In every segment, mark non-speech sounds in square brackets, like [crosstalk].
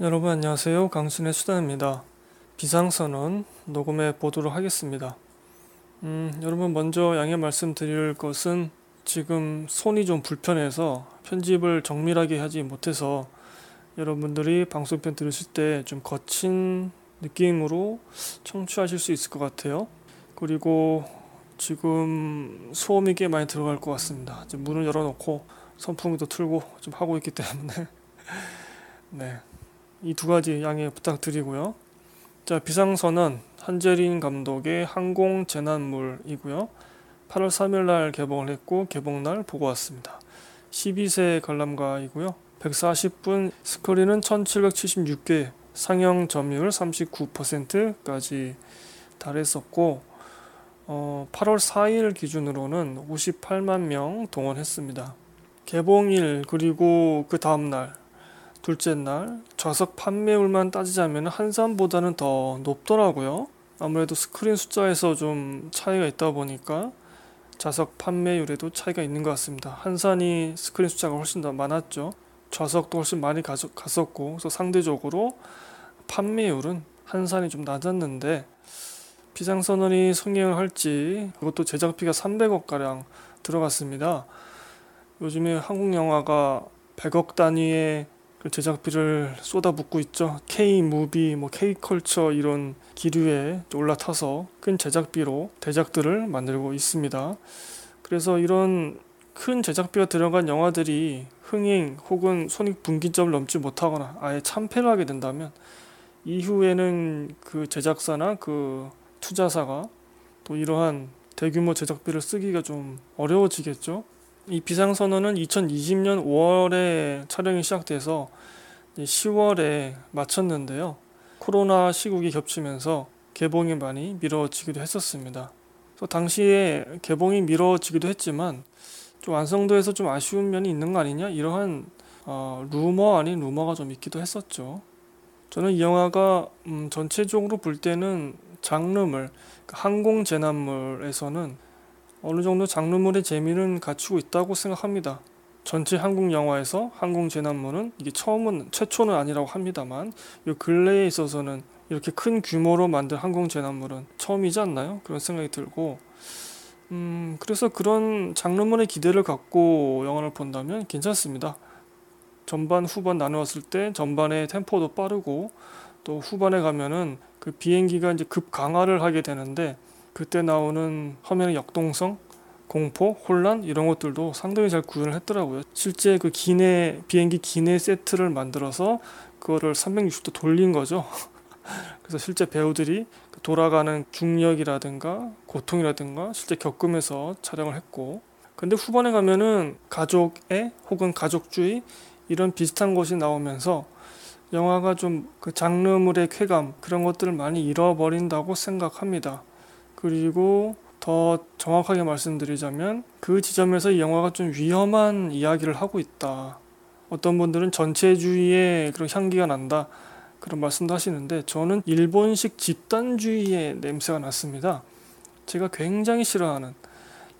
여러분 안녕하세요. 강신의 수단입니다. 비상선언 녹음해 보도록 하겠습니다. 음, 여러분 먼저 양해 말씀드릴 것은 지금 손이 좀 불편해서 편집을 정밀하게 하지 못해서 여러분들이 방송편 들으실 때 좀 거친 느낌으로 청취하실 수 있을 것 같아요. 그리고 지금 소음이 꽤 많이 들어갈 것 같습니다. 이제 문을 열어놓고 선풍기도 틀고 좀 하고 있기 때문에 [laughs] 네. 이 두 가지 양해 부탁드리고요. 자, 비상선언 한재린 감독의 항공 재난물이고요. 8월 3일 날 개봉을 했고 개봉 날 보고 왔습니다. 12세 관람가이고요. 140분 스크린은 1776개 상영 점유율 39%까지 달했었고 어, 8월 4일 기준으로는 58만 명 동원했습니다. 개봉일 그리고 그 다음 날 둘째 날 좌석 판매율만 따지자면 한산보다는 더 높더라고요. 아무래도 스크린 숫자에서 좀 차이가 있다 보니까 좌석 판매율에도 차이가 있는 것 같습니다. 한산이 스크린 숫자가 훨씬 더 많았죠. 좌석도 훨씬 많이 갔었고 그래서 상대적으로 판매율은 한산이 좀 낮았는데 비상선언이 성행을 할지 그것도 제작비가 300억 가량 들어갔습니다. 요즘에 한국 영화가 100억 단위의 그 제작비를 쏟아붓고 있죠. K 무비, 뭐 K 컬처 이런 기류에 올라타서 큰 제작비로 대작들을 만들고 있습니다. 그래서 이런 큰 제작비가 들어간 영화들이 흥행 혹은 손익분기점을 넘지 못하거나 아예 참패를 하게 된다면 이후에는 그 제작사나 그 투자사가 또 이러한 대규모 제작비를 쓰기가 좀 어려워지겠죠. 이 비상선언은 2020년 5월에 촬영이 시작돼서 10월에 마쳤는데요. 코로나 시국이 겹치면서 개봉이 많이 미뤄지기도 했었습니다. 그래서 당시에 개봉이 미뤄지기도 했지만 좀 완성도에서 좀 아쉬운 면이 있는 거 아니냐 이러한 어, 루머 아닌 루머가 좀 있기도 했었죠. 저는 이 영화가 음, 전체적으로 볼 때는 장르물, 그러니까 항공 재난물에서는 어느 정도 장르물의 재미는 갖추고 있다고 생각합니다. 전체 한국 영화에서 항공 재난물은 이게 처음은 최초는 아니라고 합니다만 이 근래에 있어서는 이렇게 큰 규모로 만든 항공 재난물은 처음이지 않나요? 그런 생각이 들고 음 그래서 그런 장르물의 기대를 갖고 영화를 본다면 괜찮습니다. 전반 후반 나누었을 때 전반의 템포도 빠르고 또 후반에 가면은 그 비행기가 이제 급 강화를 하게 되는데 그때 나오는 화면의 역동성, 공포, 혼란 이런 것들도 상당히 잘 구현을 했더라고요. 실제 그 기내 비행기 기내 세트를 만들어서 그거를 360도 돌린 거죠. [laughs] 그래서 실제 배우들이 그 돌아가는 중력이라든가 고통이라든가 실제 겪으면서 촬영을 했고 근데 후반에 가면은 가족애 혹은 가족주의 이런 비슷한 것이 나오면서 영화가 좀 그 장르물의 쾌감 그런 것들을 많이 잃어버린다고 생각합니다. 그리고 더 정확하게 말씀드리자면 그 지점에서 이 영화가 좀 위험한 이야기를 하고 있다. 어떤 분들은 전체주의의 그런 향기가 난다. 그런 말씀도 하시는데 저는 일본식 집단주의의 냄새가 났습니다. 제가 굉장히 싫어하는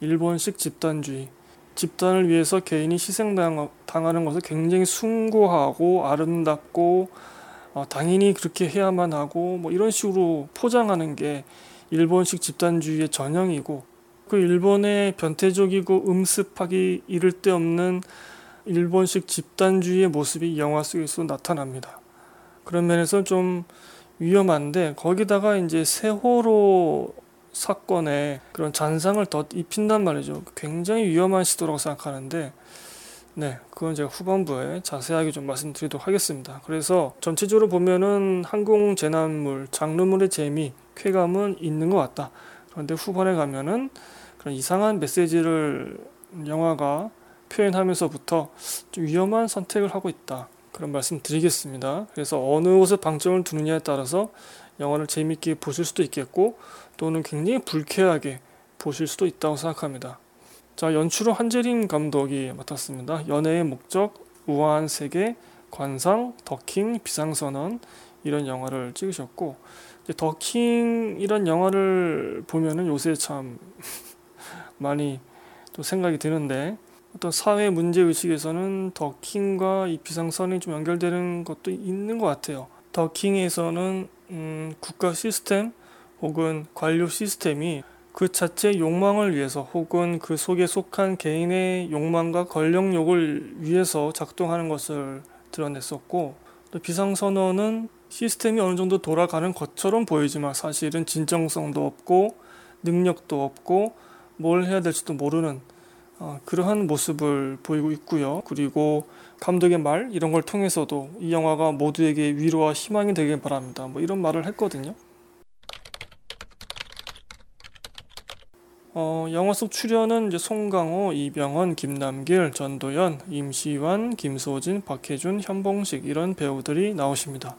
일본식 집단주의. 집단을 위해서 개인이 희생당하는 것을 굉장히 숭고하고 아름답고 어, 당연히 그렇게 해야만 하고 뭐 이런 식으로 포장하는 게 일본식 집단주의의 전형이고 그 일본의 변태적이고 음습하기 이를 데 없는 일본식 집단주의의 모습이 영화 속에서 나타납니다. 그런 면에서 좀 위험한데 거기다가 이제 세호로 사건에 그런 잔상을 더 입힌단 말이죠. 굉장히 위험한 시도라고 생각하는데 네, 그건 제가 후반부에 자세하게 좀 말씀드리도록 하겠습니다. 그래서 전체적으로 보면은 항공 재난물, 장르물의 재미, 쾌감은 있는 것 같다. 그런데 후반에 가면은 그런 이상한 메시지를 영화가 표현하면서부터 좀 위험한 선택을 하고 있다. 그런 말씀 드리겠습니다. 그래서 어느 곳에 방점을 두느냐에 따라서 영화를 재밌게 보실 수도 있겠고 또는 굉장히 불쾌하게 보실 수도 있다고 생각합니다. 자, 연출은 한재린 감독이 맡았습니다. 연애의 목적, 우아한 세계, 관상, 더킹, 비상선언 이런 영화를 찍으셨고 더킹 이런 영화를 보면은 요새 참 [laughs] 많이 또 생각이 드는데 어떤 사회 문제 의식에서는 더킹과 이 비상선이 좀 연결되는 것도 있는 것 같아요. 더킹에서는 음, 국가 시스템 혹은 관료 시스템이 그 자체 욕망을 위해서 혹은 그 속에 속한 개인의 욕망과 권력욕을 위해서 작동하는 것을 드러냈었고 또 비상선언은 시스템이 어느 정도 돌아가는 것처럼 보이지만 사실은 진정성도 없고 능력도 없고 뭘 해야 될지도 모르는 어, 그러한 모습을 보이고 있고요. 그리고 감독의 말 이런 걸 통해서도 이 영화가 모두에게 위로와 희망이 되길 바랍니다. 뭐 이런 말을 했거든요. 어, 영화 속 출연은 이제 송강호, 이병헌, 김남길, 전도연, 임시완, 김소진, 박해준, 현봉식 이런 배우들이 나오십니다.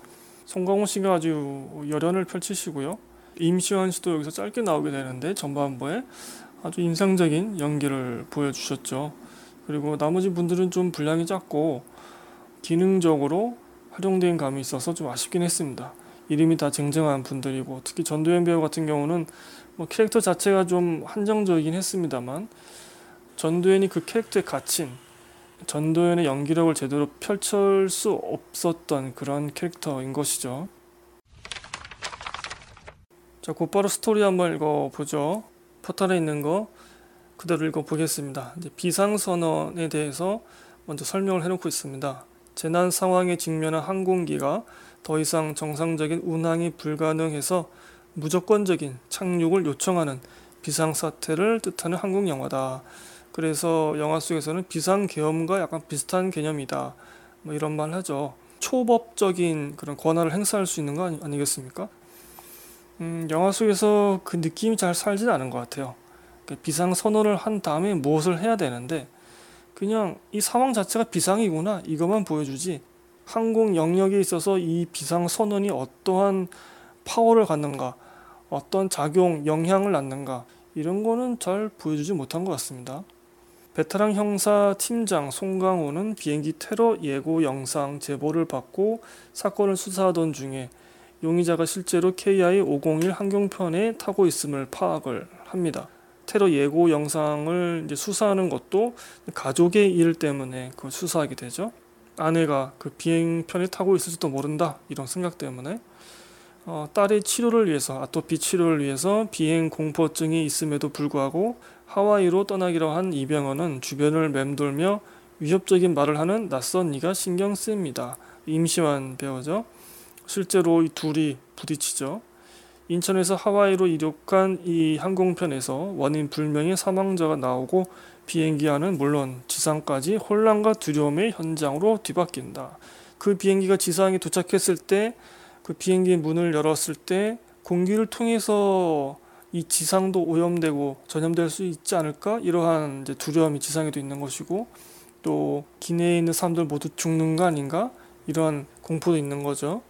송강호 씨가 아주 열연을 펼치시고요. 임시완 씨도 여기서 짧게 나오게 되는데 전반부에 아주 인상적인 연기를 보여주셨죠. 그리고 나머지 분들은 좀 분량이 작고 기능적으로 활용된 감이 있어서 좀 아쉽긴 했습니다. 이름이 다 쟁쟁한 분들이고 특히 전도연 배우 같은 경우는 뭐 캐릭터 자체가 좀 한정적이긴 했습니다만 전도연이 그 캐릭터에 갇힌 전도연의 연기력을 제대로 펼칠 수 없었던 그런 캐릭터인 것이죠. 자, 곧바로 스토리 한번 읽어보죠. 포털에 있는 거 그대로 읽어보겠습니다. 이제 비상선언에 대해서 먼저 설명을 해놓고 있습니다. 재난 상황에 직면한 항공기가 더 이상 정상적인 운항이 불가능해서 무조건적인 착륙을 요청하는 비상사태를 뜻하는 한국 영화다. 그래서 영화 속에서는 비상계엄과 약간 비슷한 개념이다. 뭐 이런 말 하죠. 초법적인 그런 권한을 행사할 수 있는 거 아니, 아니겠습니까? 음, 영화 속에서 그 느낌이 잘 살진 않은 것 같아요. 그러니까 비상 선언을 한 다음에 무엇을 해야 되는데 그냥 이 상황 자체가 비상이구나 이것만 보여주지 항공 영역에 있어서 이 비상 선언이 어떠한 파워를 갖는가, 어떤 작용, 영향을 낳는가 이런 거는 잘 보여주지 못한 것 같습니다. 베테랑 형사 팀장 송강호는 비행기 테러 예고 영상 제보를 받고 사건을 수사하던 중에 용의자가 실제로 KI-501 항공편에 타고 있음을 파악을 합니다. 테러 예고 영상을 이제 수사하는 것도 가족의 일 때문에 그 수사하게 되죠. 아내가 그 비행편에 타고 있을지도 모른다 이런 생각 때문에 어, 딸의 치료를 위해서 아토피 치료를 위해서 비행 공포증이 있음에도 불구하고 하와이로 떠나기로 한 이병헌은 주변을 맴돌며 위협적인 말을 하는 낯선 이가 신경 쓰입니다. 임시완 배우죠. 실제로 이 둘이 부딪히죠. 인천에서 하와이로 이륙한 이 항공편에서 원인 불명의 사망자가 나오고 비행기 안은 물론 지상까지 혼란과 두려움의 현장으로 뒤바뀐다. 그 비행기가 지상에 도착했을 때 그 비행기 문을 열었을 때 공기를 통해서 이 지상도 오염되고 전염될 수 있지 않을까 이러한 이제 두려움이 지상에도 있는 것이고 또 기내에 있는 사람들 모두 죽는 거 아닌가 이러한 공포도 있는 거죠.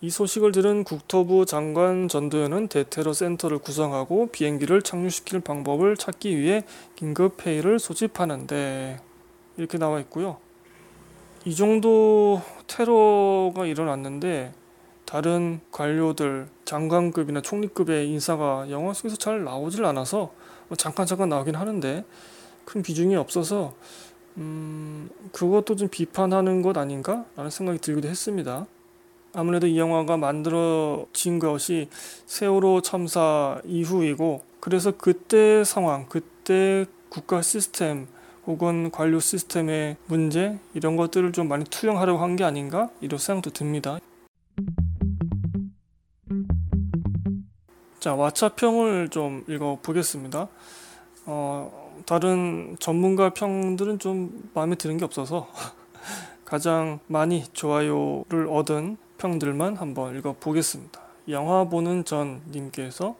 이 소식을 들은 국토부 장관 전도연은 대테러 센터를 구성하고 비행기를 착륙시킬 방법을 찾기 위해 긴급 회의를 소집하는데 이렇게 나와 있고요. 이 정도 테러가 일어났는데 다른 관료들 장관급이나 총리급의 인사가 영화 속에서 잘 나오질 않아서 뭐 잠깐 잠깐 나오긴 하는데 큰 비중이 없어서 음 그것도 좀 비판하는 것 아닌가라는 생각이 들기도 했습니다. 아무래도 이 영화가 만들어진 것이 세월호 참사 이후이고 그래서 그때 상황, 그때 국가 시스템 혹은 관료 시스템의 문제 이런 것들을 좀 많이 투영하려고 한 게 아닌가 이런 생각도 듭니다. 자, 와차평을 좀 읽어보겠습니다. 어, 다른 전문가 평들은 좀 마음에 드는 게 없어서 [laughs] 가장 많이 좋아요를 얻은 평들만 한번 읽어보겠습니다. 영화 보는 전 님께서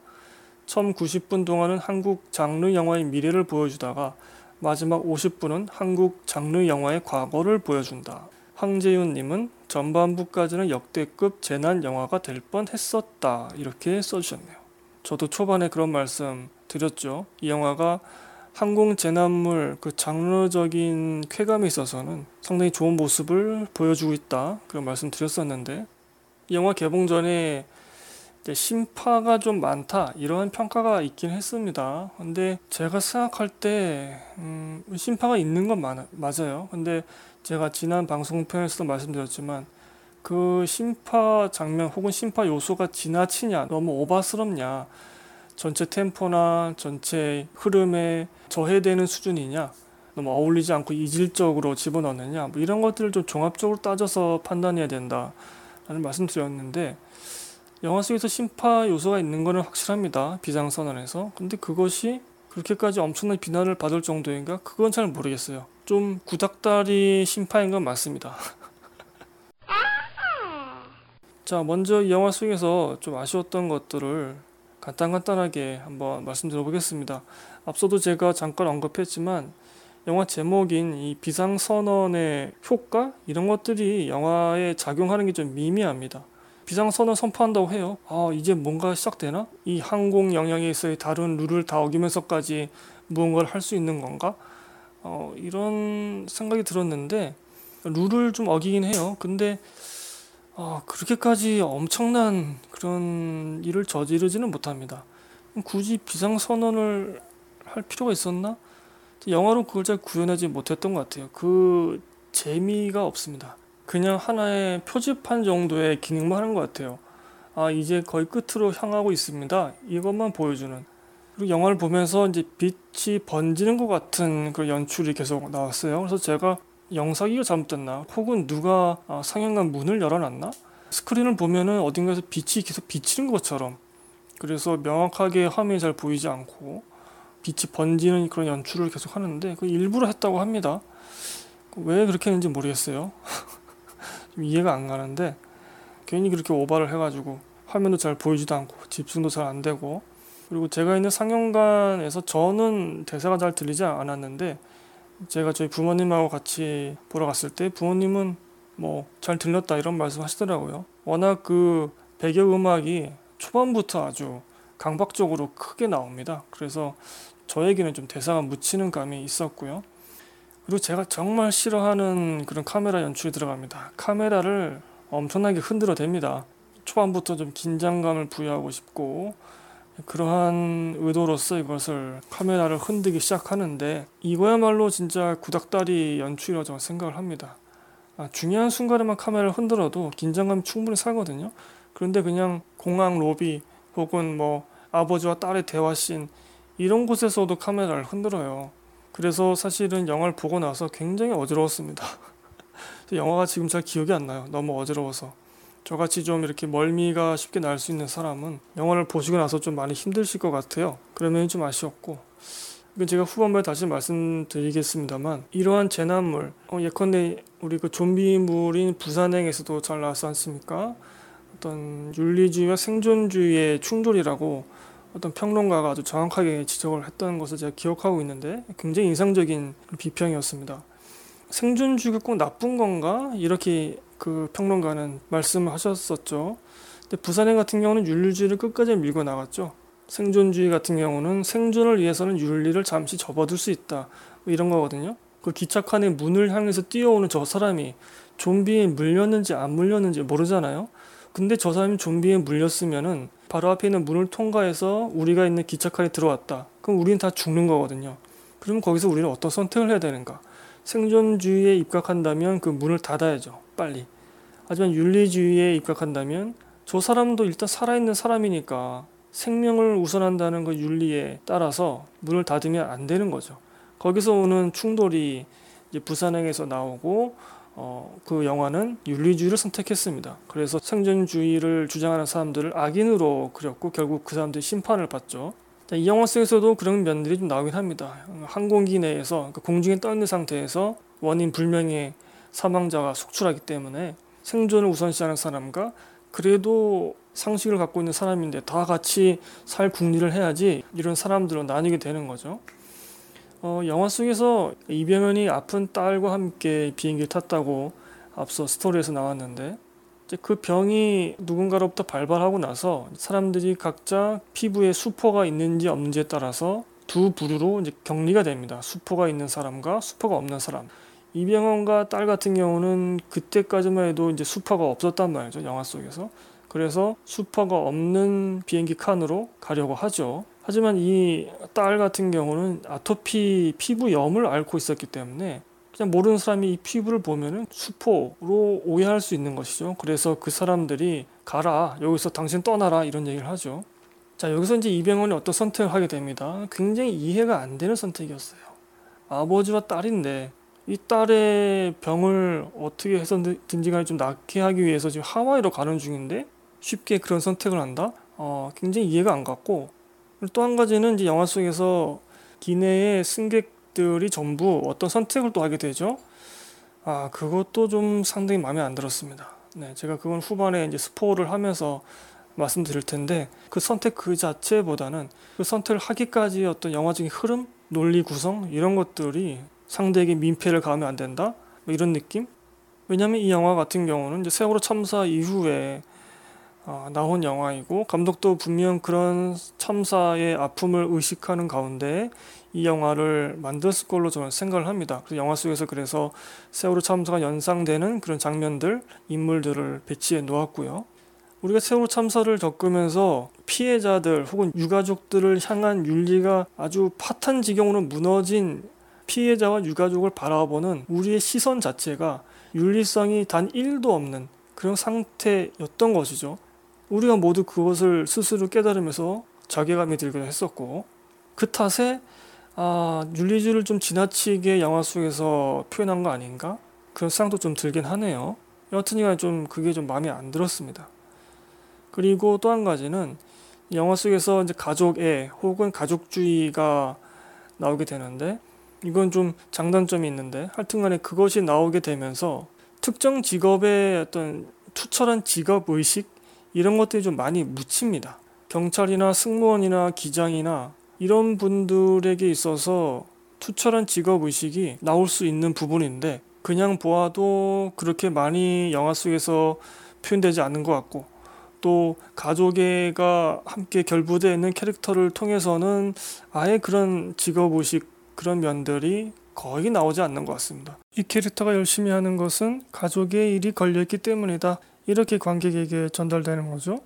처음 90분 동안은 한국 장르 영화의 미래를 보여주다가 마지막 50분은 한국 장르 영화의 과거를 보여준다. 황재윤 님은 전반부까지는 역대급 재난 영화가 될 뻔 했었다. 이렇게 써주셨네요. 저도 초반에 그런 말씀 드렸죠. 이 영화가 항공 재난물 그 장르적인 쾌감에 있어서는 상당히 좋은 모습을 보여주고 있다 그런 말씀 드렸었는데 영화 개봉 전에 심파가 좀 많다 이런 평가가 있긴 했습니다. 근데 제가 생각할 때 음, 심파가 있는 건 맞, 맞아요. 근데 제가 지난 방송 편에서도 말씀드렸지만 그 심파 장면 혹은 심파 요소가 지나치냐 너무 오바스럽냐 전체 템포나 전체 흐름에 저해되는 수준이냐 너무 어울리지 않고 이질적으로 집어넣느냐 뭐 이런 것들을 좀 종합적으로 따져서 판단해야 된다라는 말씀드렸는데 영화 속에서 심파 요소가 있는 것은 확실합니다 비상선언에서. 근데 그것이 그렇게까지 엄청난 비난을 받을 정도인가? 그건 잘 모르겠어요. 좀 구닥다리 심파인 건 맞습니다 [laughs] 자 먼저 이 영화 속에서 좀 아쉬웠던 것들을 간단간단하게 한번 말씀드려 보겠습니다 앞서도 제가 잠깐 언급했지만 영화 제목인 이 비상선언의 효과 이런 것들이 영화에 작용하는 게 좀 미미합니다. 비상선언 선포한다고 해요. 아 이제 뭔가 시작되나? 이 항공 영역에서의 다른 룰을 다 어기면서까지 무언가를 할 수 있는 건가? 어, 이런 생각이 들었는데 룰을 좀 어기긴 해요. 근데 어, 그렇게까지 엄청난 그런 일을 저지르지는 못합니다. 굳이 비상선언을 할 필요가 있었나? 영화로 그걸 잘 구현하지 못했던 것 같아요. 그 재미가 없습니다. 그냥 하나의 표지판 정도의 기능만 하는 것 같아요. 아, 이제 거의 끝으로 향하고 있습니다. 이것만 보여주는. 그리고 영화를 보면서 이제 빛이 번지는 것 같은 그 연출이 계속 나왔어요. 그래서 제가 영상이가 잘못됐나? 혹은 누가 아, 상영관 문을 열어놨나? 스크린을 보면은 어딘가에서 빛이 계속 비치는 것처럼 그래서 명확하게 화면이 잘 보이지 않고 빛이 번지는 그런 연출을 계속 하는데 그 일부러 했다고 합니다. 왜 그렇게 했는지 모르겠어요. [laughs] 좀 이해가 안 가는데 괜히 그렇게 오바를 해가지고 화면도 잘 보이지도 않고 집중도 잘 안 되고 그리고 제가 있는 상영관에서 저는 대사가 잘 들리지 않았는데 제가 저희 부모님하고 같이 보러 갔을 때 부모님은 뭐 잘 들렸다 이런 말씀 하시더라고요. 워낙 그 배경음악이 초반부터 아주 강박적으로 크게 나옵니다. 그래서 저에게는 좀 대사가 묻히는 감이 있었고요. 그리고 제가 정말 싫어하는 그런 카메라 연출이 들어갑니다. 카메라를 엄청나게 흔들어 댑니다. 초반부터 좀 긴장감을 부여하고 싶고 그러한 의도로서 이것을 카메라를 흔들기 시작하는데 이거야말로 진짜 구닥다리 연출이라고 저는 생각을 합니다. 아, 중요한 순간에만 카메라를 흔들어도 긴장감이 충분히 살거든요. 그런데 그냥 공항 로비 혹은 뭐 아버지와 딸의 대화씬 이런 곳에서도 카메라를 흔들어요. 그래서 사실은 영화를 보고 나서 굉장히 어지러웠습니다. [laughs] 영화가 지금 잘 기억이 안 나요. 너무 어지러워서. 저같이 좀 이렇게 멀미가 쉽게 날 수 있는 사람은 영화를 보시고 나서 좀 많이 힘드실 것 같아요. 그러면 좀 아쉬웠고. 제가 후반부에 다시 말씀드리겠습니다만 이러한 재난물 어, 예컨대 우리 그 좀비물인 부산행에서도 잘 나왔지 않습니까? 어떤 윤리주의와 생존주의의 충돌이라고 어떤 평론가가 아주 정확하게 지적을 했던 것을 제가 기억하고 있는데 굉장히 인상적인 비평이었습니다. 생존주의가 꼭 나쁜 건가? 이렇게 그 평론가는 말씀을 하셨었죠. 근데 부산행 같은 경우는 윤리주의를 끝까지 밀고 나갔죠. 생존주의 같은 경우는 생존을 위해서는 윤리를 잠시 접어둘 수 있다. 뭐 이런 거거든요. 그 기차칸의 문을 향해서 뛰어오는 저 사람이 좀비에 물렸는지 안 물렸는지 모르잖아요. 근데 저 사람이 좀비에 물렸으면은 바로 앞에 있는 문을 통과해서 우리가 있는 기차칸에 들어왔다. 그럼 우리는 다 죽는 거거든요. 그러면 거기서 우리는 어떤 선택을 해야 되는가? 생존주의에 입각한다면 그 문을 닫아야죠. 빨리. 하지만 윤리주의에 입각한다면 저 사람도 일단 살아있는 사람이니까 생명을 우선한다는 그 윤리에 따라서 문을 닫으면 안 되는 거죠. 거기서 오는 충돌이 이제 부산행에서 나오고 어, 그 영화는 윤리주의를 선택했습니다. 그래서 생존주의를 주장하는 사람들을 악인으로 그렸고 결국 그 사람들이 심판을 받죠. 이 영화 속에서도 그런 면들이 좀 나오긴 합니다. 항공기 내에서 그러니까 공중에 떠 있는 상태에서 원인 불명의 사망자가 속출하기 때문에 생존을 우선시하는 사람과 그래도 상식을 갖고 있는 사람인데 다 같이 살 궁리를 해야지 이런 사람들로 나뉘게 되는 거죠. 어, 영화 속에서 이병헌이 아픈 딸과 함께 비행기를 탔다고 앞서 스토리에서 나왔는데 그 병이 누군가로부터 발발하고 나서 사람들이 각자 피부에 수포가 있는지 없는지에 따라서 두 부류로 이제 격리가 됩니다. 수포가 있는 사람과 수포가 없는 사람. 이병헌과 딸 같은 경우는 그때까지만 해도 이제 수포가 없었단 말이죠. 영화 속에서. 그래서 수포가 없는 비행기 칸으로 가려고 하죠. 하지만 이 딸 같은 경우는 아토피 피부염을 앓고 있었기 때문에 그냥 모르는 사람이 이 피부를 보면은 수포로 오해할 수 있는 것이죠. 그래서 그 사람들이 가라 여기서 당신 떠나라 이런 얘기를 하죠. 자 여기서 이제 이병헌이 어떤 선택을 하게 됩니다. 굉장히 이해가 안 되는 선택이었어요. 아버지와 딸인데 이 딸의 병을 어떻게 해서든지 간에 좀 낫게 하기 위해서 지금 하와이로 가는 중인데 쉽게 그런 선택을 한다? 어, 굉장히 이해가 안 갔고 또 한 가지는 이제 영화 속에서 기내의 승객 들이 전부 어떤 선택을 또 하게 되죠. 아, 그것도 좀 상당히 마음에 안 들었습니다. 네, 제가 그건 후반에 이제 스포를 하면서 말씀드릴 텐데 그 선택 그 자체보다는 그 선택을 하기까지 어떤 영화적인 흐름, 논리 구성 이런 것들이 상대에게 민폐를 가하면 안 된다. 뭐 이런 느낌? 왜냐하면 이 영화 같은 경우는 이제 세월호 참사 이후에 어, 나온 영화이고 감독도 분명 그런 참사의 아픔을 의식하는 가운데 이 영화를 만들었을 걸로 저는 생각을 합니다. 그 영화 속에서 그래서 세월호 참사가 연상되는 그런 장면들, 인물들을 배치해 놓았고요. 우리가 세월호 참사를 겪으면서 피해자들 혹은 유가족들을 향한 윤리가 아주 파탄 지경으로 무너진 피해자와 유가족을 바라보는 우리의 시선 자체가 윤리성이 단 1도 없는 그런 상태였던 것이죠. 우리가 모두 그것을 스스로 깨달으면서 자괴감이 들기도 했었고 그 탓에 아, 윤리주의를 좀 지나치게 영화 속에서 표현한 거 아닌가? 그런 생각도 좀 들긴 하네요. 여튼이간 좀 그게 좀 마음에 안 들었습니다. 그리고 또 한 가지는 영화 속에서 이제 가족애 혹은 가족주의가 나오게 되는데 이건 좀 장단점이 있는데 하여튼간에 그것이 나오게 되면서 특정 직업의 어떤 투철한 직업 의식 이런 것들이 좀 많이 묻힙니다. 경찰이나 승무원이나 기장이나 이런 분들에게 있어서 투철한 직업 의식이 나올 수 있는 부분인데 그냥 보아도 그렇게 많이 영화 속에서 표현되지 않는 것 같고 또 가족애가 함께 결부되어 있는 캐릭터를 통해서는 아예 그런 직업 의식 그런 면들이 거의 나오지 않는 것 같습니다. 이 캐릭터가 열심히 하는 것은 가족의 일이 걸려있기 때문이다. 이렇게 관객에게 전달되는 거죠.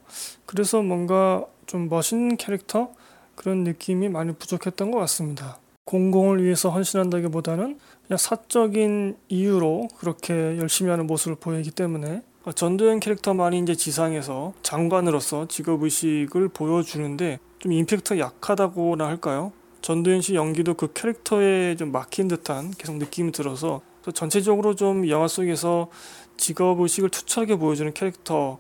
그래서 뭔가 좀 멋있는 캐릭터 그런 느낌이 많이 부족했던 것 같습니다. 공공을 위해서 헌신한다기보다는 그냥 사적인 이유로 그렇게 열심히 하는 모습을 보이기 때문에 전도연 캐릭터만이 이제 지상에서 장관으로서 직업의식을 보여주는데 좀 임팩트가 약하다고나 할까요? 전도연 씨 연기도 그 캐릭터에 좀 막힌 듯한 계속 느낌이 들어서 전체적으로 좀 영화 속에서 직업 의식을 투철하게 보여주는 캐릭터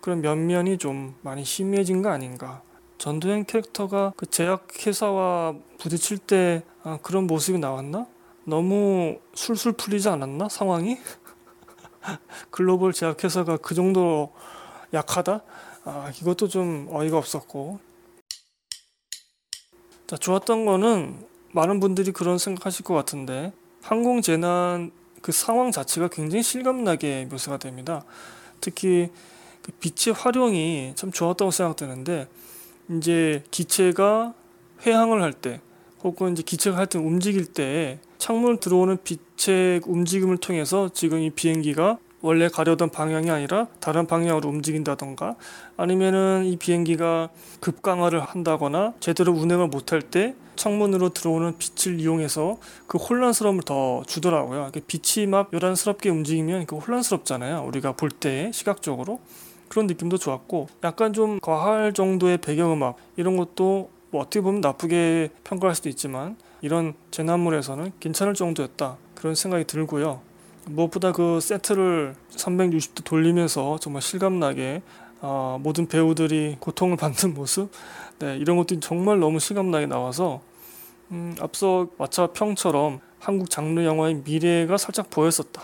그런 면면이 좀 많이 심해진 거 아닌가. 전도연 캐릭터가 그 제약회사와 부딪힐 때 아, 그런 모습이 나왔나? 너무 술술 풀리지 않았나? 상황이? [laughs] 글로벌 제약회사가 그 정도로 약하다? 아, 이것도 좀 어이가 없었고. 자, 좋았던 거는 많은 분들이 그런 생각하실 것 같은데 항공재난 그 상황 자체가 굉장히 실감나게 묘사가 됩니다. 특히 그 빛의 활용이 참 좋았다고 생각되는데 이제 기체가 회항을 할 때 혹은 이제 기체가 하여튼 움직일 때 창문 들어오는 빛의 움직임을 통해서 지금 이 비행기가 원래 가려던 방향이 아니라 다른 방향으로 움직인다던가 아니면은 이 비행기가 급강하를 한다거나 제대로 운행을 못할 때 창문으로 들어오는 빛을 이용해서 그 혼란스러움을 더 주더라고요. 빛이 막 요란스럽게 움직이면 그 혼란스럽잖아요. 우리가 볼 때 시각적으로 그런 느낌도 좋았고 약간 좀 과할 정도의 배경음악 이런 것도 뭐 어떻게 보면 나쁘게 평가할 수도 있지만 이런 재난물에서는 괜찮을 정도였다 그런 생각이 들고요. 무엇보다 그 세트를 360도 돌리면서 정말 실감나게 어, 모든 배우들이 고통을 [laughs] 받는 모습 네, 이런 것들이 정말 너무 실감나게 나와서 음, 앞서 마차 평처럼 한국 장르 영화의 미래가 살짝 보였었다.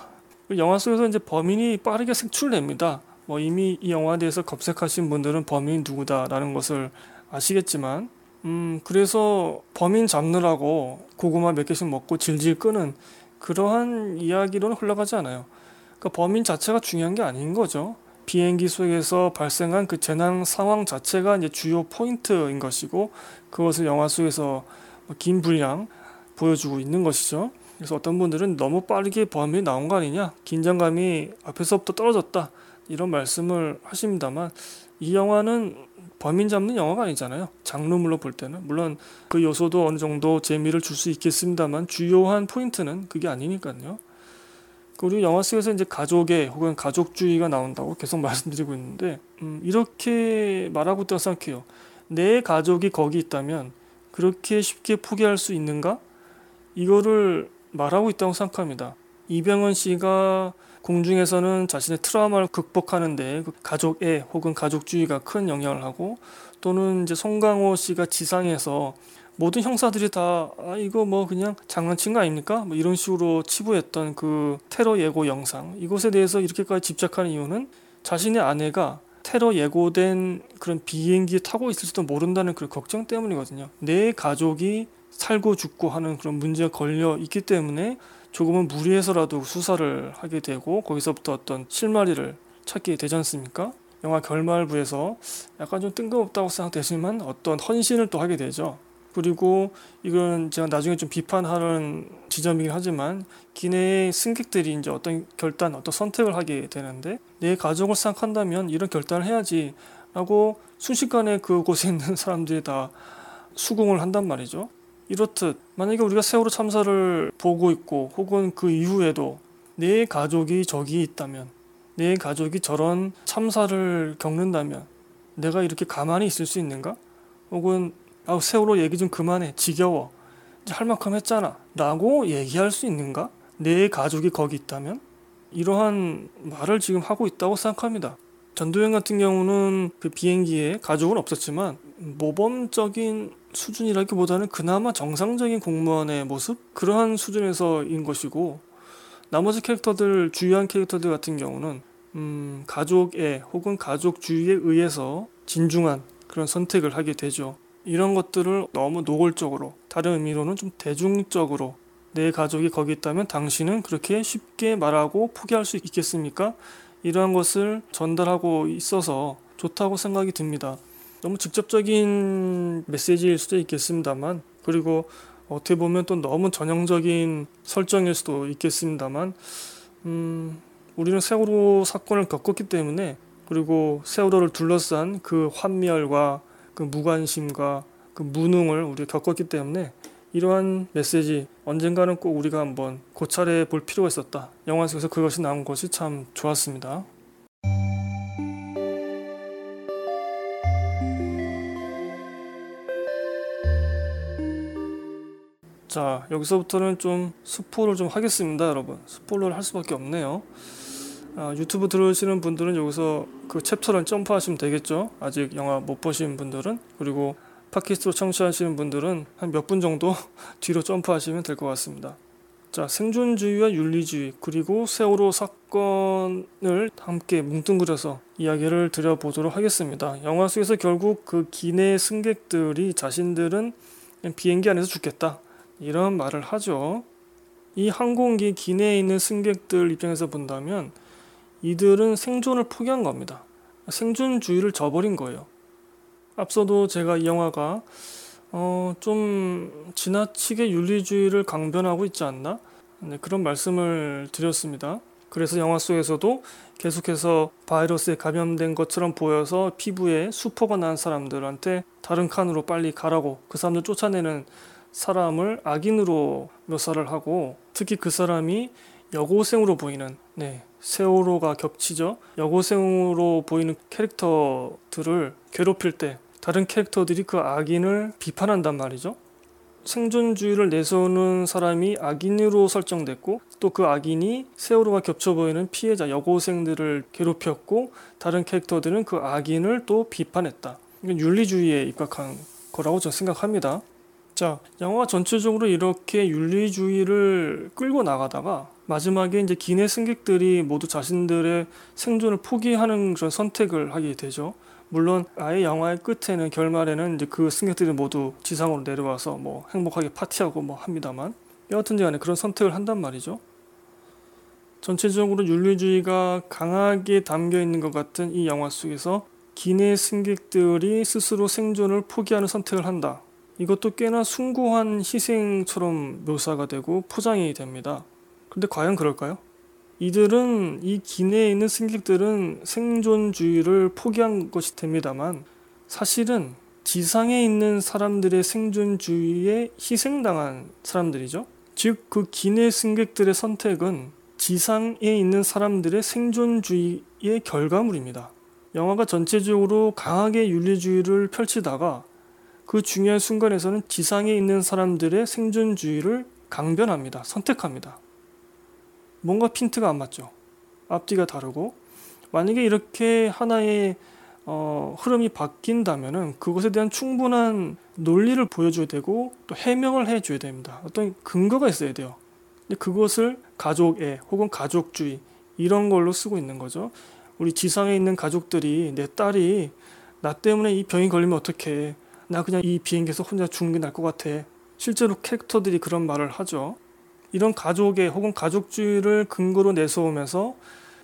그 영화 속에서 이제 범인이 빠르게 색출됩니다. 뭐 이미 이 영화에 대해서 검색하신 분들은 범인이 누구다라는 것을 아시겠지만 음 그래서 범인 잡느라고 고구마 몇 개씩 먹고 질질 끄는 그러한 이야기로는 흘러가지 않아요. 그러니까 범인 자체가 중요한 게 아닌 거죠. 비행기 속에서 발생한 그 재난 상황 자체가 이제 주요 포인트인 것이고 그것을 영화 속에서 뭐긴 분량 보여주고 있는 것이죠. 그래서 어떤 분들은 너무 빠르게 범인이 나온 거 아니냐, 긴장감이 앞에서부터 떨어졌다 이런 말씀을 하십니다만 이 영화는 범인 잡는 영화가 아니잖아요. 장르물로 볼 때는 물론 그 요소도 어느 정도 재미를 줄 수 있겠습니다만 주요한 포인트는 그게 아니니까요. 그리고 영화 속에서 이제 가족의 혹은 가족주의가 나온다고 계속 [laughs] 말씀드리고 있는데 음, 이렇게 말하고 있다고 생각해요. 내 가족이 거기 있다면 그렇게 쉽게 포기할 수 있는가? 이거를 말하고 있다고 생각합니다. 이병헌 씨가 공중에서는 자신의 트라우마를 극복하는데 그 가족애 혹은 가족주의가 큰 영향을 하고 또는 이제 송강호 씨가 지상에서 모든 형사들이 다 아, 이거 뭐 그냥 장난친 거 아닙니까? 뭐 이런 식으로 치부했던 그 테러 예고 영상 이것에 대해서 이렇게까지 집착하는 이유는 자신의 아내가 테러 예고된 그런 비행기 타고 있을지도 모른다는 그런 걱정 때문이거든요. 내 가족이 살고 죽고 하는 그런 문제가 걸려 있기 때문에 조금은 무리해서라도 수사를 하게 되고 거기서부터 어떤 실마리를 찾게 되지 않습니까? 영화 결말부에서 약간 좀 뜬금없다고 생각되지만 어떤 헌신을 또 하게 되죠. 그리고 이건 제가 나중에 좀 비판하는 지점이긴 하지만 기내의 승객들이 이제 어떤 결단, 어떤 선택을 하게 되는데 내 가족을 생각한다면 이런 결단을 해야지 라고 순식간에 그곳에 있는 사람들이 다 수긍을 한단 말이죠. 이렇듯 만약에 우리가 세월호 참사를 보고 있고 혹은 그 이후에도 내 가족이 저기 있다면 내 가족이 저런 참사를 겪는다면 내가 이렇게 가만히 있을 수 있는가? 혹은 아 세월호 얘기 좀 그만해 지겨워 할 만큼 했잖아 라고 얘기할 수 있는가? 내 가족이 거기 있다면 이러한 말을 지금 하고 있다고 생각합니다. 전도연 같은 경우는 그 비행기에 가족은 없었지만 모범적인 수준이라기보다는 그나마 정상적인 공무원의 모습 그러한 수준에서인 것이고 나머지 캐릭터들 주요한 캐릭터들 같은 경우는 음, 가족의 혹은 가족주의에 의해서 진중한 그런 선택을 하게 되죠. 이런 것들을 너무 노골적으로 다른 의미로는 좀 대중적으로 내 가족이 거기 있다면 당신은 그렇게 쉽게 말하고 포기할 수 있겠습니까? 이러한 것을 전달하고 있어서 좋다고 생각이 듭니다. 너무 직접적인 메시지일 수도 있겠습니다만 그리고 어떻게 보면 또 너무 전형적인 설정일 수도 있겠습니다만 음, 우리는 세월호 사건을 겪었기 때문에 그리고 세월호를 둘러싼 그 환멸과 그 무관심과 그 무능을 우리가 겪었기 때문에 이러한 메시지 언젠가는 꼭 우리가 한번 고찰해 볼 필요가 있었다. 영화 속에서 그것이 나온 것이 참 좋았습니다. 자 여기서부터는 좀 스포를 좀 하겠습니다 여러분. 스포를 할 수밖에 없네요. 아, 유튜브 들어오시는 분들은 여기서 그 챕터를 점프하시면 되겠죠? 아직 영화 못 보신 분들은. 그리고 팟캐스트로 청취하시는 분들은 한 몇 분 정도 [laughs] 뒤로 점프하시면 될 것 같습니다. 자 생존주의와 윤리주의 그리고 세월호 사건을 함께 뭉뚱그려서 이야기를 드려보도록 하겠습니다. 영화 속에서 결국 그 기내 승객들이 자신들은 비행기 안에서 죽겠다 이런 말을 하죠. 이 항공기 기내에 있는 승객들 입장에서 본다면 이들은 생존을 포기한 겁니다. 생존주의를 저버린 거예요. 앞서도 제가 이 영화가 어, 좀 지나치게 윤리주의를 강변하고 있지 않나? 네, 그런 말씀을 드렸습니다. 그래서 영화 속에서도 계속해서 바이러스에 감염된 것처럼 보여서 피부에 수포가 난 사람들한테 다른 칸으로 빨리 가라고 그 사람들 쫓아내는 사람을 악인으로 묘사를 하고 특히 그 사람이 여고생으로 보이는 네, 세월호가 겹치죠. 여고생으로 보이는 캐릭터들을 괴롭힐 때 다른 캐릭터들이 그 악인을 비판한단 말이죠. 생존주의를 내세우는 사람이 악인으로 설정됐고 또 그 악인이 세월호가 겹쳐 보이는 피해자 여고생들을 괴롭혔고 다른 캐릭터들은 그 악인을 또 비판했다. 이건 윤리주의에 입각한 거라고 저는 생각합니다. 자, 영화 전체적으로 이렇게 윤리주의를 끌고 나가다가 마지막에 이제 기내 승객들이 모두 자신들의 생존을 포기하는 그런 선택을 하게 되죠. 물론 아예 영화의 끝에는 결말에는 이제 그 승객들이 모두 지상으로 내려와서 뭐 행복하게 파티하고 뭐 합니다만 여하튼 간에 그런 선택을 한단 말이죠. 전체적으로 윤리주의가 강하게 담겨 있는 것 같은 이 영화 속에서 기내 승객들이 스스로 생존을 포기하는 선택을 한다. 이것도 꽤나 숭고한 희생처럼 묘사가 되고 포장이 됩니다. 근데 과연 그럴까요? 이들은 이 기내에 있는 승객들은 생존주의를 포기한 것이 됩니다만 사실은 지상에 있는 사람들의 생존주의에 희생당한 사람들이죠. 즉 그 기내 승객들의 선택은 지상에 있는 사람들의 생존주의의 결과물입니다. 영화가 전체적으로 강하게 윤리주의를 펼치다가 그 중요한 순간에서는 지상에 있는 사람들의 생존주의를 강변합니다. 선택합니다. 뭔가 핀트가 안 맞죠. 앞뒤가 다르고 만약에 이렇게 하나의 어, 흐름이 바뀐다면은 그것에 대한 충분한 논리를 보여줘야 되고 또 해명을 해줘야 됩니다. 어떤 근거가 있어야 돼요. 근데 그것을 가족애 혹은 가족주의 이런 걸로 쓰고 있는 거죠. 우리 지상에 있는 가족들이 내 딸이 나 때문에 이 병이 걸리면 어떡해. 나 그냥 이 비행기에서 혼자 죽는 게 나을 것 같아. 실제로 캐릭터들이 그런 말을 하죠. 이런 가족의 혹은 가족주의를 근거로 내세우면서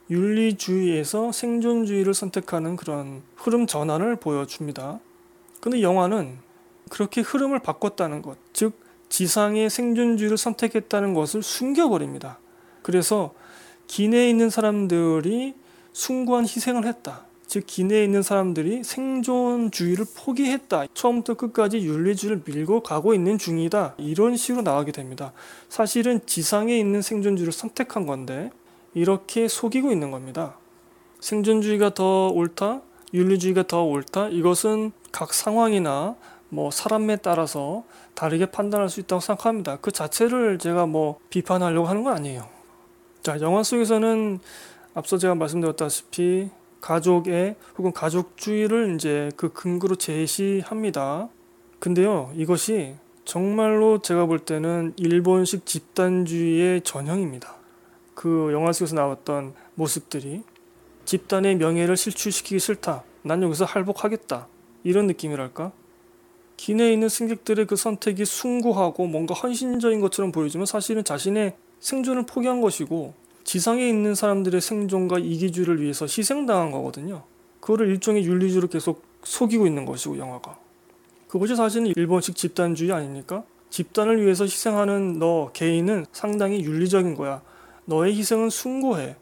윤리주의에서 생존주의를 선택하는 그런 흐름 전환을 보여줍니다. 근데 영화는 그렇게 흐름을 바꿨다는 것, 즉 지상의 생존주의를 선택했다는 것을 숨겨버립니다. 그래서 기내에 있는 사람들이 숭고한 희생을 했다. 즉 기내에 있는 사람들이 생존주의를 포기했다. 처음부터 끝까지 윤리주의를 밀고 가고 있는 중이다. 이런 식으로 나가게 됩니다. 사실은 지상에 있는 생존주의를 선택한 건데 이렇게 속이고 있는 겁니다. 생존주의가 더 옳다, 윤리주의가 더 옳다. 이것은 각 상황이나 뭐 사람에 따라서 다르게 판단할 수 있다고 생각합니다. 그 자체를 제가 뭐 비판하려고 하는 건 아니에요. 자, 영화 속에서는 앞서 제가 말씀드렸다시피 가족의 혹은 가족주의를 이제 그 근거로 제시합니다. 근데요, 이것이 정말로 제가 볼 때는 일본식 집단주의의 전형입니다. 그 영화 속에서 나왔던 모습들이 집단의 명예를 실추시키기 싫다. 난 여기서 할복하겠다. 이런 느낌이랄까? 기내에 있는 승객들의 그 선택이 숭고하고 뭔가 헌신적인 것처럼 보여지만 사실은 자신의 생존을 포기한 것이고 지상에 있는 사람들의 생존과 이기주의를 위해서 희생당한 거거든요. 그거를 일종의 윤리주의로 계속 속이고 있는 것이고 영화가. 그것이 사실은 일본식 집단주의 아닙니까? 집단을 위해서 희생하는 너 개인은 상당히 윤리적인 거야. 너의 희생은 숭고해.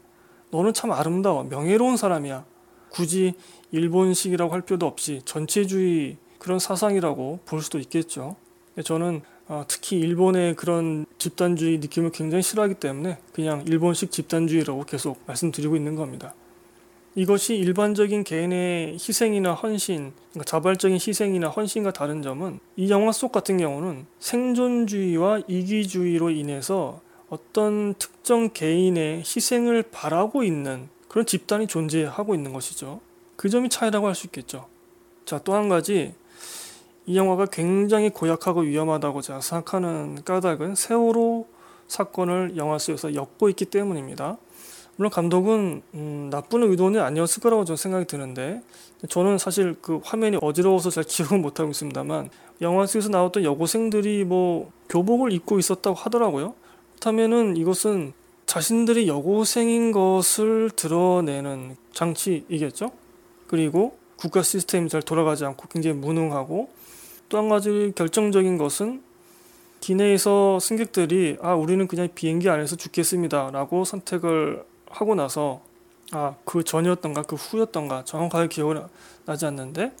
너는 참 아름다워. 명예로운 사람이야. 굳이 일본식이라고 할 필요도 없이 전체주의 그런 사상이라고 볼 수도 있겠죠. 저는 어, 특히 일본의 그런 집단주의 느낌을 굉장히 싫어하기 때문에 그냥 일본식 집단주의라고 계속 말씀드리고 있는 겁니다. 이것이 일반적인 개인의 희생이나 헌신, 그러니까 자발적인 희생이나 헌신과 다른 점은 이 영화 속 같은 경우는 생존주의와 이기주의로 인해서 어떤 특정 개인의 희생을 바라고 있는 그런 집단이 존재하고 있는 것이죠. 그 점이 차이라고 할 수 있겠죠. 자, 또 한 가지 이 영화가 굉장히 고약하고 위험하다고 제가 생각하는 까닭은 세월호 사건을 영화 속에서 엮고 있기 때문입니다. 물론 감독은 음, 나쁜 의도는 아니었을 거라고 저는 생각이 드는데 저는 사실 그 화면이 어지러워서 잘 [laughs] 기억을 못하고 있습니다만 영화 속에서 나왔던 여고생들이 뭐 교복을 입고 있었다고 하더라고요. 그렇다면은 이것은 자신들이 여고생인 것을 드러내는 장치이겠죠. 그리고 국가 시스템이 잘 돌아가지 않고 굉장히 무능하고 또 한 가지 결정적인 것은 기내에서 승객들이 아 우리는 그냥 비행기 안에서 죽겠습니다라고 선택을 하고 나서 아 그 전이었던가 그 후였던가 정확하게 기억이 나지 않는데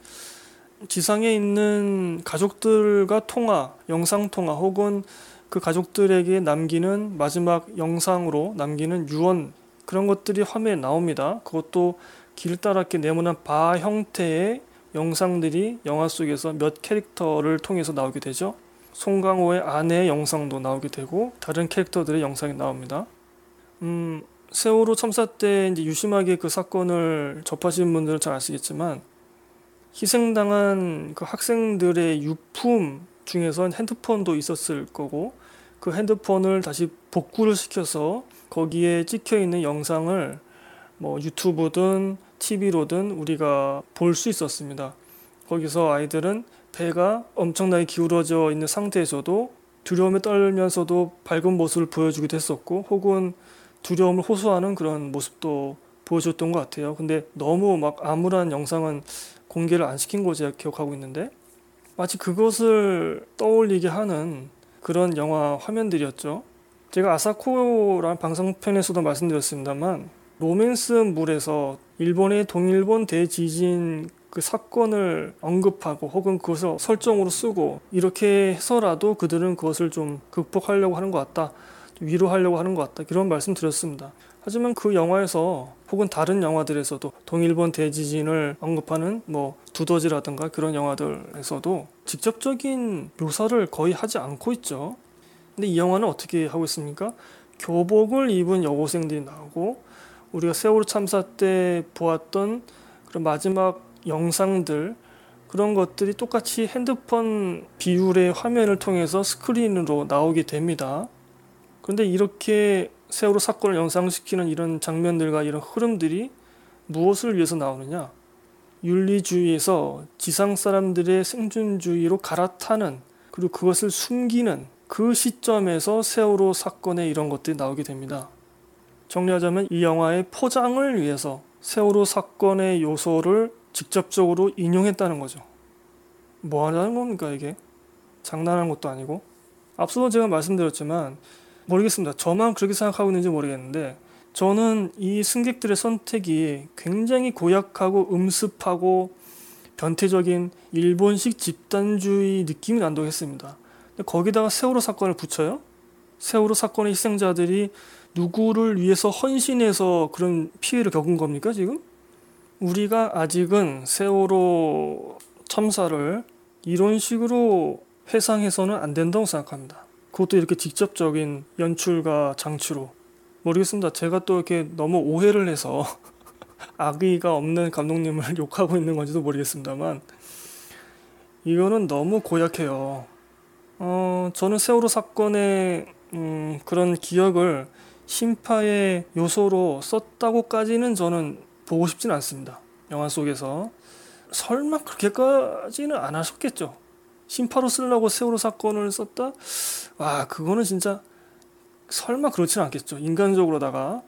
지상에 있는 가족들과 통화, 영상 통화 혹은 그 가족들에게 남기는 마지막 영상으로 남기는 유언 그런 것들이 화면에 나옵니다. 그것도 길다랗게 네모난 바 형태의 영상들이 영화 속에서 몇 캐릭터를 통해서 나오게 되죠. 송강호의 아내의 영상도 나오게 되고 다른 캐릭터들의 영상이 나옵니다. 음, 세월호 참사 때 이제 유심하게 그 사건을 접하신 분들은 잘 아시겠지만 희생당한 그 학생들의 유품 중에선 핸드폰도 있었을 거고 그 핸드폰을 다시 복구를 시켜서 거기에 찍혀 있는 영상을 뭐 유튜브든 TV로든 우리가 볼 수 있었습니다. 거기서 아이들은 배가 엄청나게 기울어져 있는 상태에서도 두려움에 떨면서도 밝은 모습을 보여주기도 했었고 혹은 두려움을 호소하는 그런 모습도 보여줬던 것 같아요. 근데 너무 막 암울한 영상은 공개를 안 시킨 거 제가 기억하고 있는데 마치 그것을 떠올리게 하는 그런 영화 화면들이었죠. 제가 아사코라는 방송편에서도 말씀드렸습니다만 로맨스 물에서 일본의 동일본 대지진 그 사건을 언급하고 혹은 그것을 설정으로 쓰고 이렇게 해서라도 그들은 그것을 좀 극복하려고 하는 것 같다. 위로하려고 하는 것 같다. 이런 말씀 드렸습니다. 하지만 그 영화에서 혹은 다른 영화들에서도 동일본 대지진을 언급하는 뭐 두더지라든가 그런 영화들에서도 직접적인 묘사를 거의 하지 않고 있죠. 근데 이 영화는 어떻게 하고 있습니까? 교복을 입은 여고생들이 나오고 우리가 세월호 참사 때 보았던 그런 마지막 영상들 그런 것들이 똑같이 핸드폰 비율의 화면을 통해서 스크린으로 나오게 됩니다. 그런데 이렇게 세월호 사건을 영상시키는 이런 장면들과 이런 흐름들이 무엇을 위해서 나오느냐? 윤리주의에서 지상 사람들의 생존주의로 갈아타는 그리고 그것을 숨기는 그 시점에서 세월호 사건에 이런 것들이 나오게 됩니다. 정리하자면 이 영화의 포장을 위해서 세월호 사건의 요소를 직접적으로 인용했다는 거죠. 뭐 하자는 겁니까, 이게? 장난하는 것도 아니고. 앞서도 제가 말씀드렸지만, 모르겠습니다. 저만 그렇게 생각하고 있는지 모르겠는데, 저는 이 승객들의 선택이 굉장히 고약하고 음습하고 변태적인 일본식 집단주의 느낌이 난다고 했습니다. 거기다가 세월호 사건을 붙여요? 세월호 사건의 희생자들이 누구를 위해서 헌신해서 그런 피해를 겪은 겁니까, 지금? 우리가 아직은 세월호 참사를 이런 식으로 회상해서는 안 된다고 생각합니다. 그것도 이렇게 직접적인 연출과 장치로. 모르겠습니다. 제가 또 이렇게 너무 오해를 해서 [laughs] 악의가 없는 감독님을 [laughs] 욕하고 있는 건지도 모르겠습니다만, 이거는 너무 고약해요. 어, 저는 세월호 사건의 음, 그런 기억을 심파의 요소로 썼다고까지는 저는 보고 싶진 않습니다. 영화 속에서 설마 그렇게까지는 안 하셨겠죠. 심파로 쓰려고 세월호 사건을 썼다? 와 그거는 진짜 설마 그렇진 않겠죠. 인간적으로다가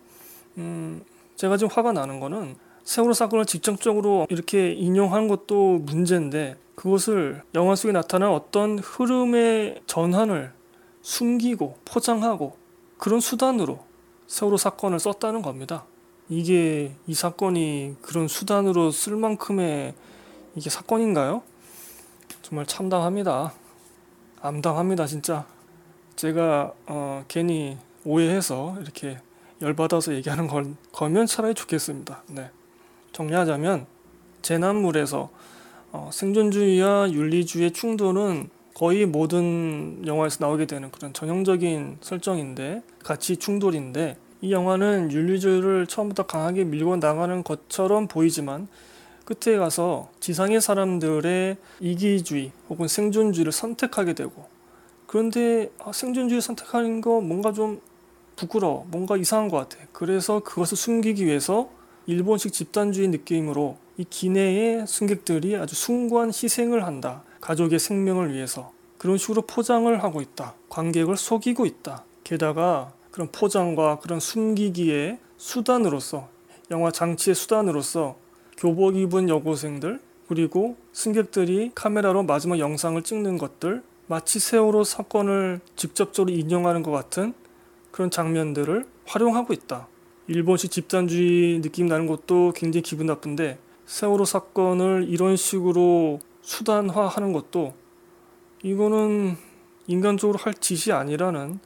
음, 제가 지금 화가 나는 거는 세월호 사건을 직접적으로 이렇게 인용한 것도 문제인데 그것을 영화 속에 나타난 어떤 흐름의 전환을 숨기고 포장하고 그런 수단으로 세월호 사건을 썼다는 겁니다. 이게 이 사건이 그런 수단으로 쓸 만큼의 이게 사건인가요? 정말 참담합니다. 암담합니다, 진짜. 제가 어, 괜히 오해해서 이렇게 열받아서 얘기하는 걸, 거면 차라리 좋겠습니다. 네. 정리하자면 재난물에서 어, 생존주의와 윤리주의의 충돌은 거의 모든 영화에서 나오게 되는 그런 전형적인 설정인데 같이 충돌인데 이 영화는 윤리주의를 처음부터 강하게 밀고 나가는 것처럼 보이지만 끝에 가서 지상의 사람들의 이기주의 혹은 생존주의를 선택하게 되고 그런데 아, 생존주의 선택하는 거 뭔가 좀 부끄러워 뭔가 이상한 것 같아. 그래서 그것을 숨기기 위해서 일본식 집단주의 느낌으로 이 기내의 승객들이 아주 숭고한 희생을 한다 가족의 생명을 위해서 그런 식으로 포장을 하고 있다 관객을 속이고 있다 게다가 그런 포장과 그런 숨기기의 수단으로서 영화 장치의 수단으로서 교복 입은 여고생들 그리고 승객들이 카메라로 마지막 영상을 찍는 것들 마치 세월호 사건을 직접적으로 인용하는 것 같은 그런 장면들을 활용하고 있다. 일본식 집단주의 느낌 나는 것도 굉장히 기분 나쁜데 세월호 사건을 이런 식으로 수단화하는 것도 이거는 인간적으로 할 짓이 아니라는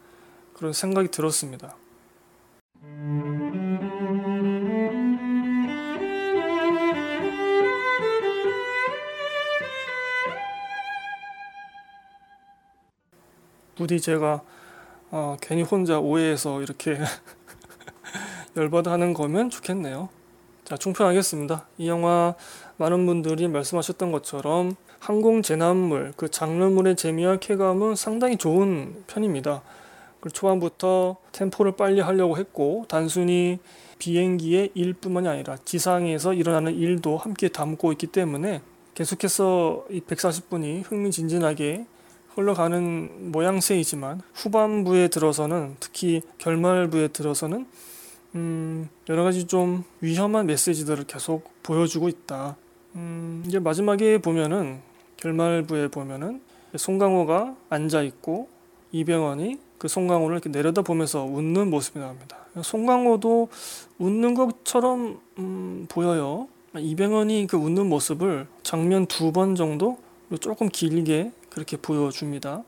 그런 생각이 들었습니다. 부디 제가 어, 괜히 혼자 오해해서 이렇게 [laughs] 열받아 하는 거면 좋겠네요. 자, 총평하겠습니다. 이 영화 많은 분들이 말씀하셨던 것처럼 항공 재난물, 그 장르물의 재미와 쾌감은 상당히 좋은 편입니다. 초반부터 템포를 빨리 하려고 했고 단순히 비행기의 일뿐만이 아니라 지상에서 일어나는 일도 함께 담고 있기 때문에 계속해서 이 140분이 흥미진진하게 흘러가는 모양새이지만 후반부에 들어서는 특히 결말부에 들어서는 음, 여러 가지 좀 위험한 메시지들을 계속 보여주고 있다. 음, 이제 마지막에 보면은 결말부에 보면은 송강호가 앉아 있고 이병헌이 그 송강호를 이렇게 내려다 보면서 웃는 모습이 나옵니다. 송강호도 웃는 것처럼 음, 보여요. 이병헌이 그 웃는 모습을 장면 두 번 정도 조금 길게 그렇게 보여줍니다.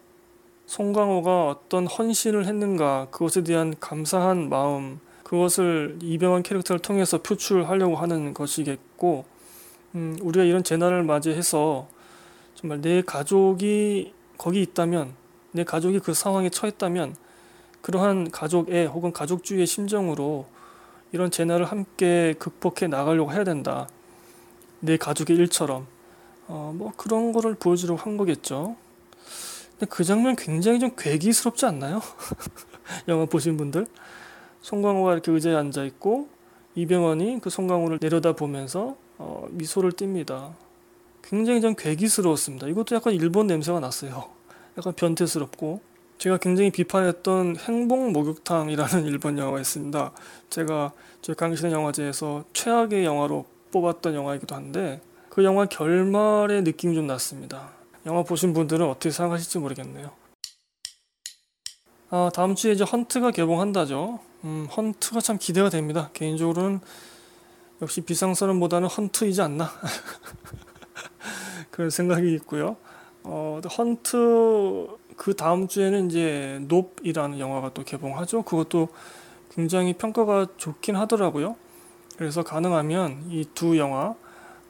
송강호가 어떤 헌신을 했는가 그것에 대한 감사한 마음 그것을 이병헌 캐릭터를 통해서 표출하려고 하는 것이겠고 음, 우리가 이런 재난을 맞이해서 정말 내 가족이 거기 있다면 내 가족이 그 상황에 처했다면 그러한 가족의 혹은 가족주의의 심정으로 이런 재난을 함께 극복해 나가려고 해야 된다. 내 가족의 일처럼 어, 뭐 그런 거를 보여주려고 한 거겠죠. 근데 그 장면 굉장히 좀 괴기스럽지 않나요? [laughs] 영화 보신 분들 송강호가 이렇게 의자에 앉아 있고 이병헌이 그 송강호를 내려다 보면서 어, 미소를 띱니다. 굉장히 좀 괴기스러웠습니다. 이것도 약간 일본 냄새가 났어요. 약간 변태스럽고 제가 굉장히 비판했던 행복 목욕탕이라는 [laughs] 일본 영화가 있습니다. 제가 저 강신의 영화제에서 최악의 영화로 뽑았던 영화이기도 한데 그 영화 결말의 느낌이 좀 났습니다. 영화 보신 분들은 어떻게 생각하실지 모르겠네요. 아, 다음 주에 이제 헌트가 개봉한다죠. 음, 헌트가 참 기대가 됩니다. 개인적으로는 역시 비상선언보다는 헌트이지 않나 [laughs] 그런 생각이 있고요. 어, 헌트 그 다음 주에는 이제 높이라는 영화가 또 개봉하죠. 그것도 굉장히 평가가 좋긴 하더라고요. 그래서 가능하면 이 두 영화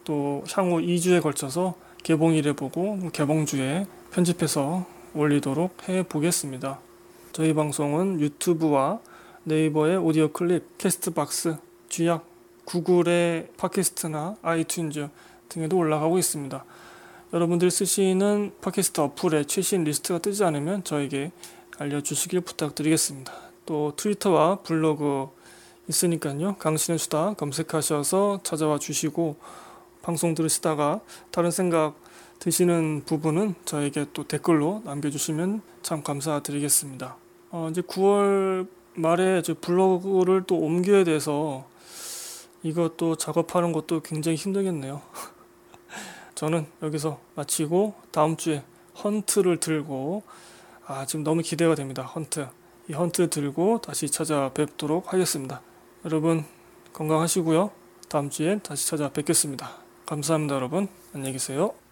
또 향후 2주에 걸쳐서 개봉일에 보고 개봉주에 편집해서 올리도록 해 보겠습니다. 저희 방송은 유튜브와 네이버의 오디오 클립, 캐스트박스, 쥐약, 구글의 podcast나 iTunes 등에도 올라가고 있습니다. 여러분들 쓰시는 팟캐스트 어플에 최신 리스트가 뜨지 않으면 저에게 알려주시길 부탁드리겠습니다. 또 트위터와 블로그 있으니까요. 강신의 수다 검색하셔서 찾아와 주시고 방송 들으시다가 다른 생각 드시는 부분은 저에게 또 댓글로 남겨주시면 참 감사드리겠습니다. 어, 이제 9월 말에 저 블로그를 또 옮겨야 돼서 이것도 작업하는 것도 굉장히 힘들겠네요. [laughs] 저는 여기서 마치고 다음 주에 헌트를 들고 아 지금 너무 기대가 됩니다. 헌트 이 헌트 들고 다시 찾아뵙도록 하겠습니다. 여러분 건강하시고요. 다음 주에 다시 찾아뵙겠습니다. 감사합니다, 여러분. 안녕히 계세요.